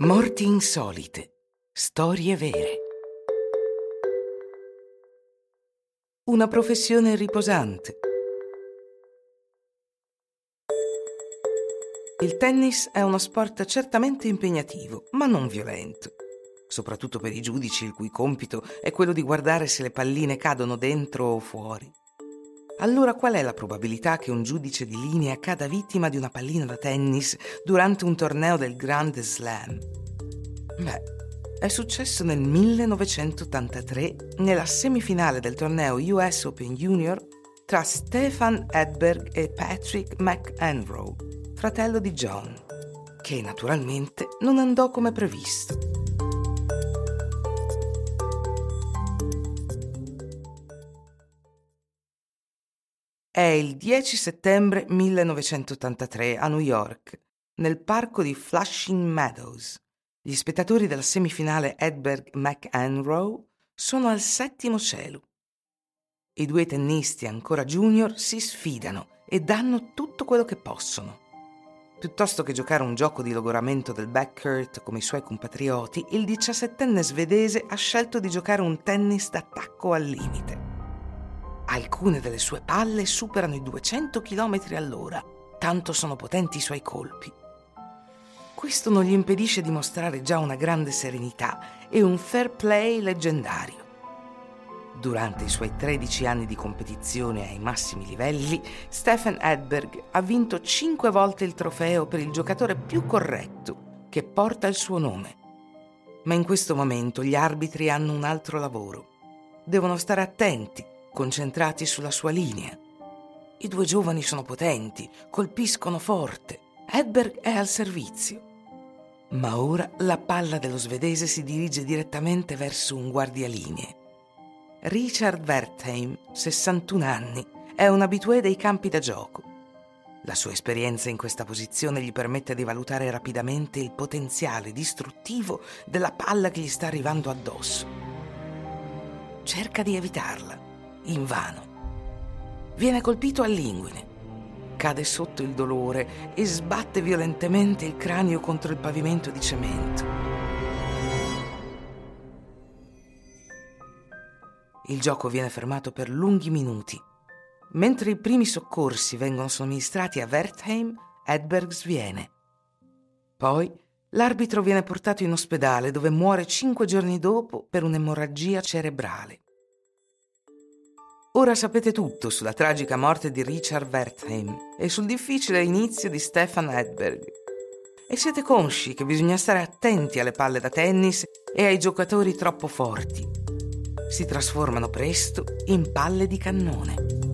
Morti insolite. Storie vere. Una professione riposante. Il tennis è uno sport certamente impegnativo, ma non violento. Soprattutto per i giudici il cui compito è quello di guardare se le palline cadono dentro o fuori. Allora qual è la probabilità che un giudice di linea cada vittima di una pallina da tennis durante un torneo del Grand Slam? Beh, è successo nel 1983 nella semifinale del torneo US Open Junior tra Stefan Edberg e Patrick McEnroe, fratello di John, che naturalmente non andò come previsto. È il 10 settembre 1983 a New York, nel parco di Flushing Meadows. Gli spettatori della semifinale Edberg McEnroe sono al settimo cielo. I due tennisti ancora junior si sfidano e danno tutto quello che possono. Piuttosto che giocare un gioco di logoramento del backcourt come i suoi compatrioti, il diciassettenne svedese ha scelto di giocare un tennis d'attacco al limite. Alcune delle sue palle superano i 200 km all'ora, tanto sono potenti i suoi colpi. Questo non gli impedisce di mostrare già una grande serenità e un fair play leggendario. Durante i suoi 13 anni di competizione ai massimi livelli, Stefan Edberg ha vinto 5 volte il trofeo per il giocatore più corretto, che porta il suo nome. Ma in questo momento gli arbitri hanno un altro lavoro. Devono stare attenti concentrati sulla sua linea. I due giovani sono potenti, colpiscono forte. Edberg è al servizio. Ma ora la palla dello svedese si dirige direttamente verso un guardialinee. Richard Wertheim, 61 anni, è un abitué dei campi da gioco. La sua esperienza in questa posizione gli permette di valutare rapidamente il potenziale distruttivo della palla che gli sta arrivando addosso. Cerca di evitarla invano. Viene colpito all'inguine, cade sotto il dolore e sbatte violentemente il cranio contro il pavimento di cemento. Il gioco viene fermato per lunghi minuti. Mentre i primi soccorsi vengono somministrati a Wertheim, Edberg sviene. Poi l'arbitro viene portato in ospedale dove muore cinque giorni dopo per un'emorragia cerebrale. Ora sapete tutto sulla tragica morte di Richard Wertheim e sul difficile inizio di Stefan Edberg. E siete consci che bisogna stare attenti alle palle da tennis e ai giocatori troppo forti. Si trasformano presto in palle di cannone.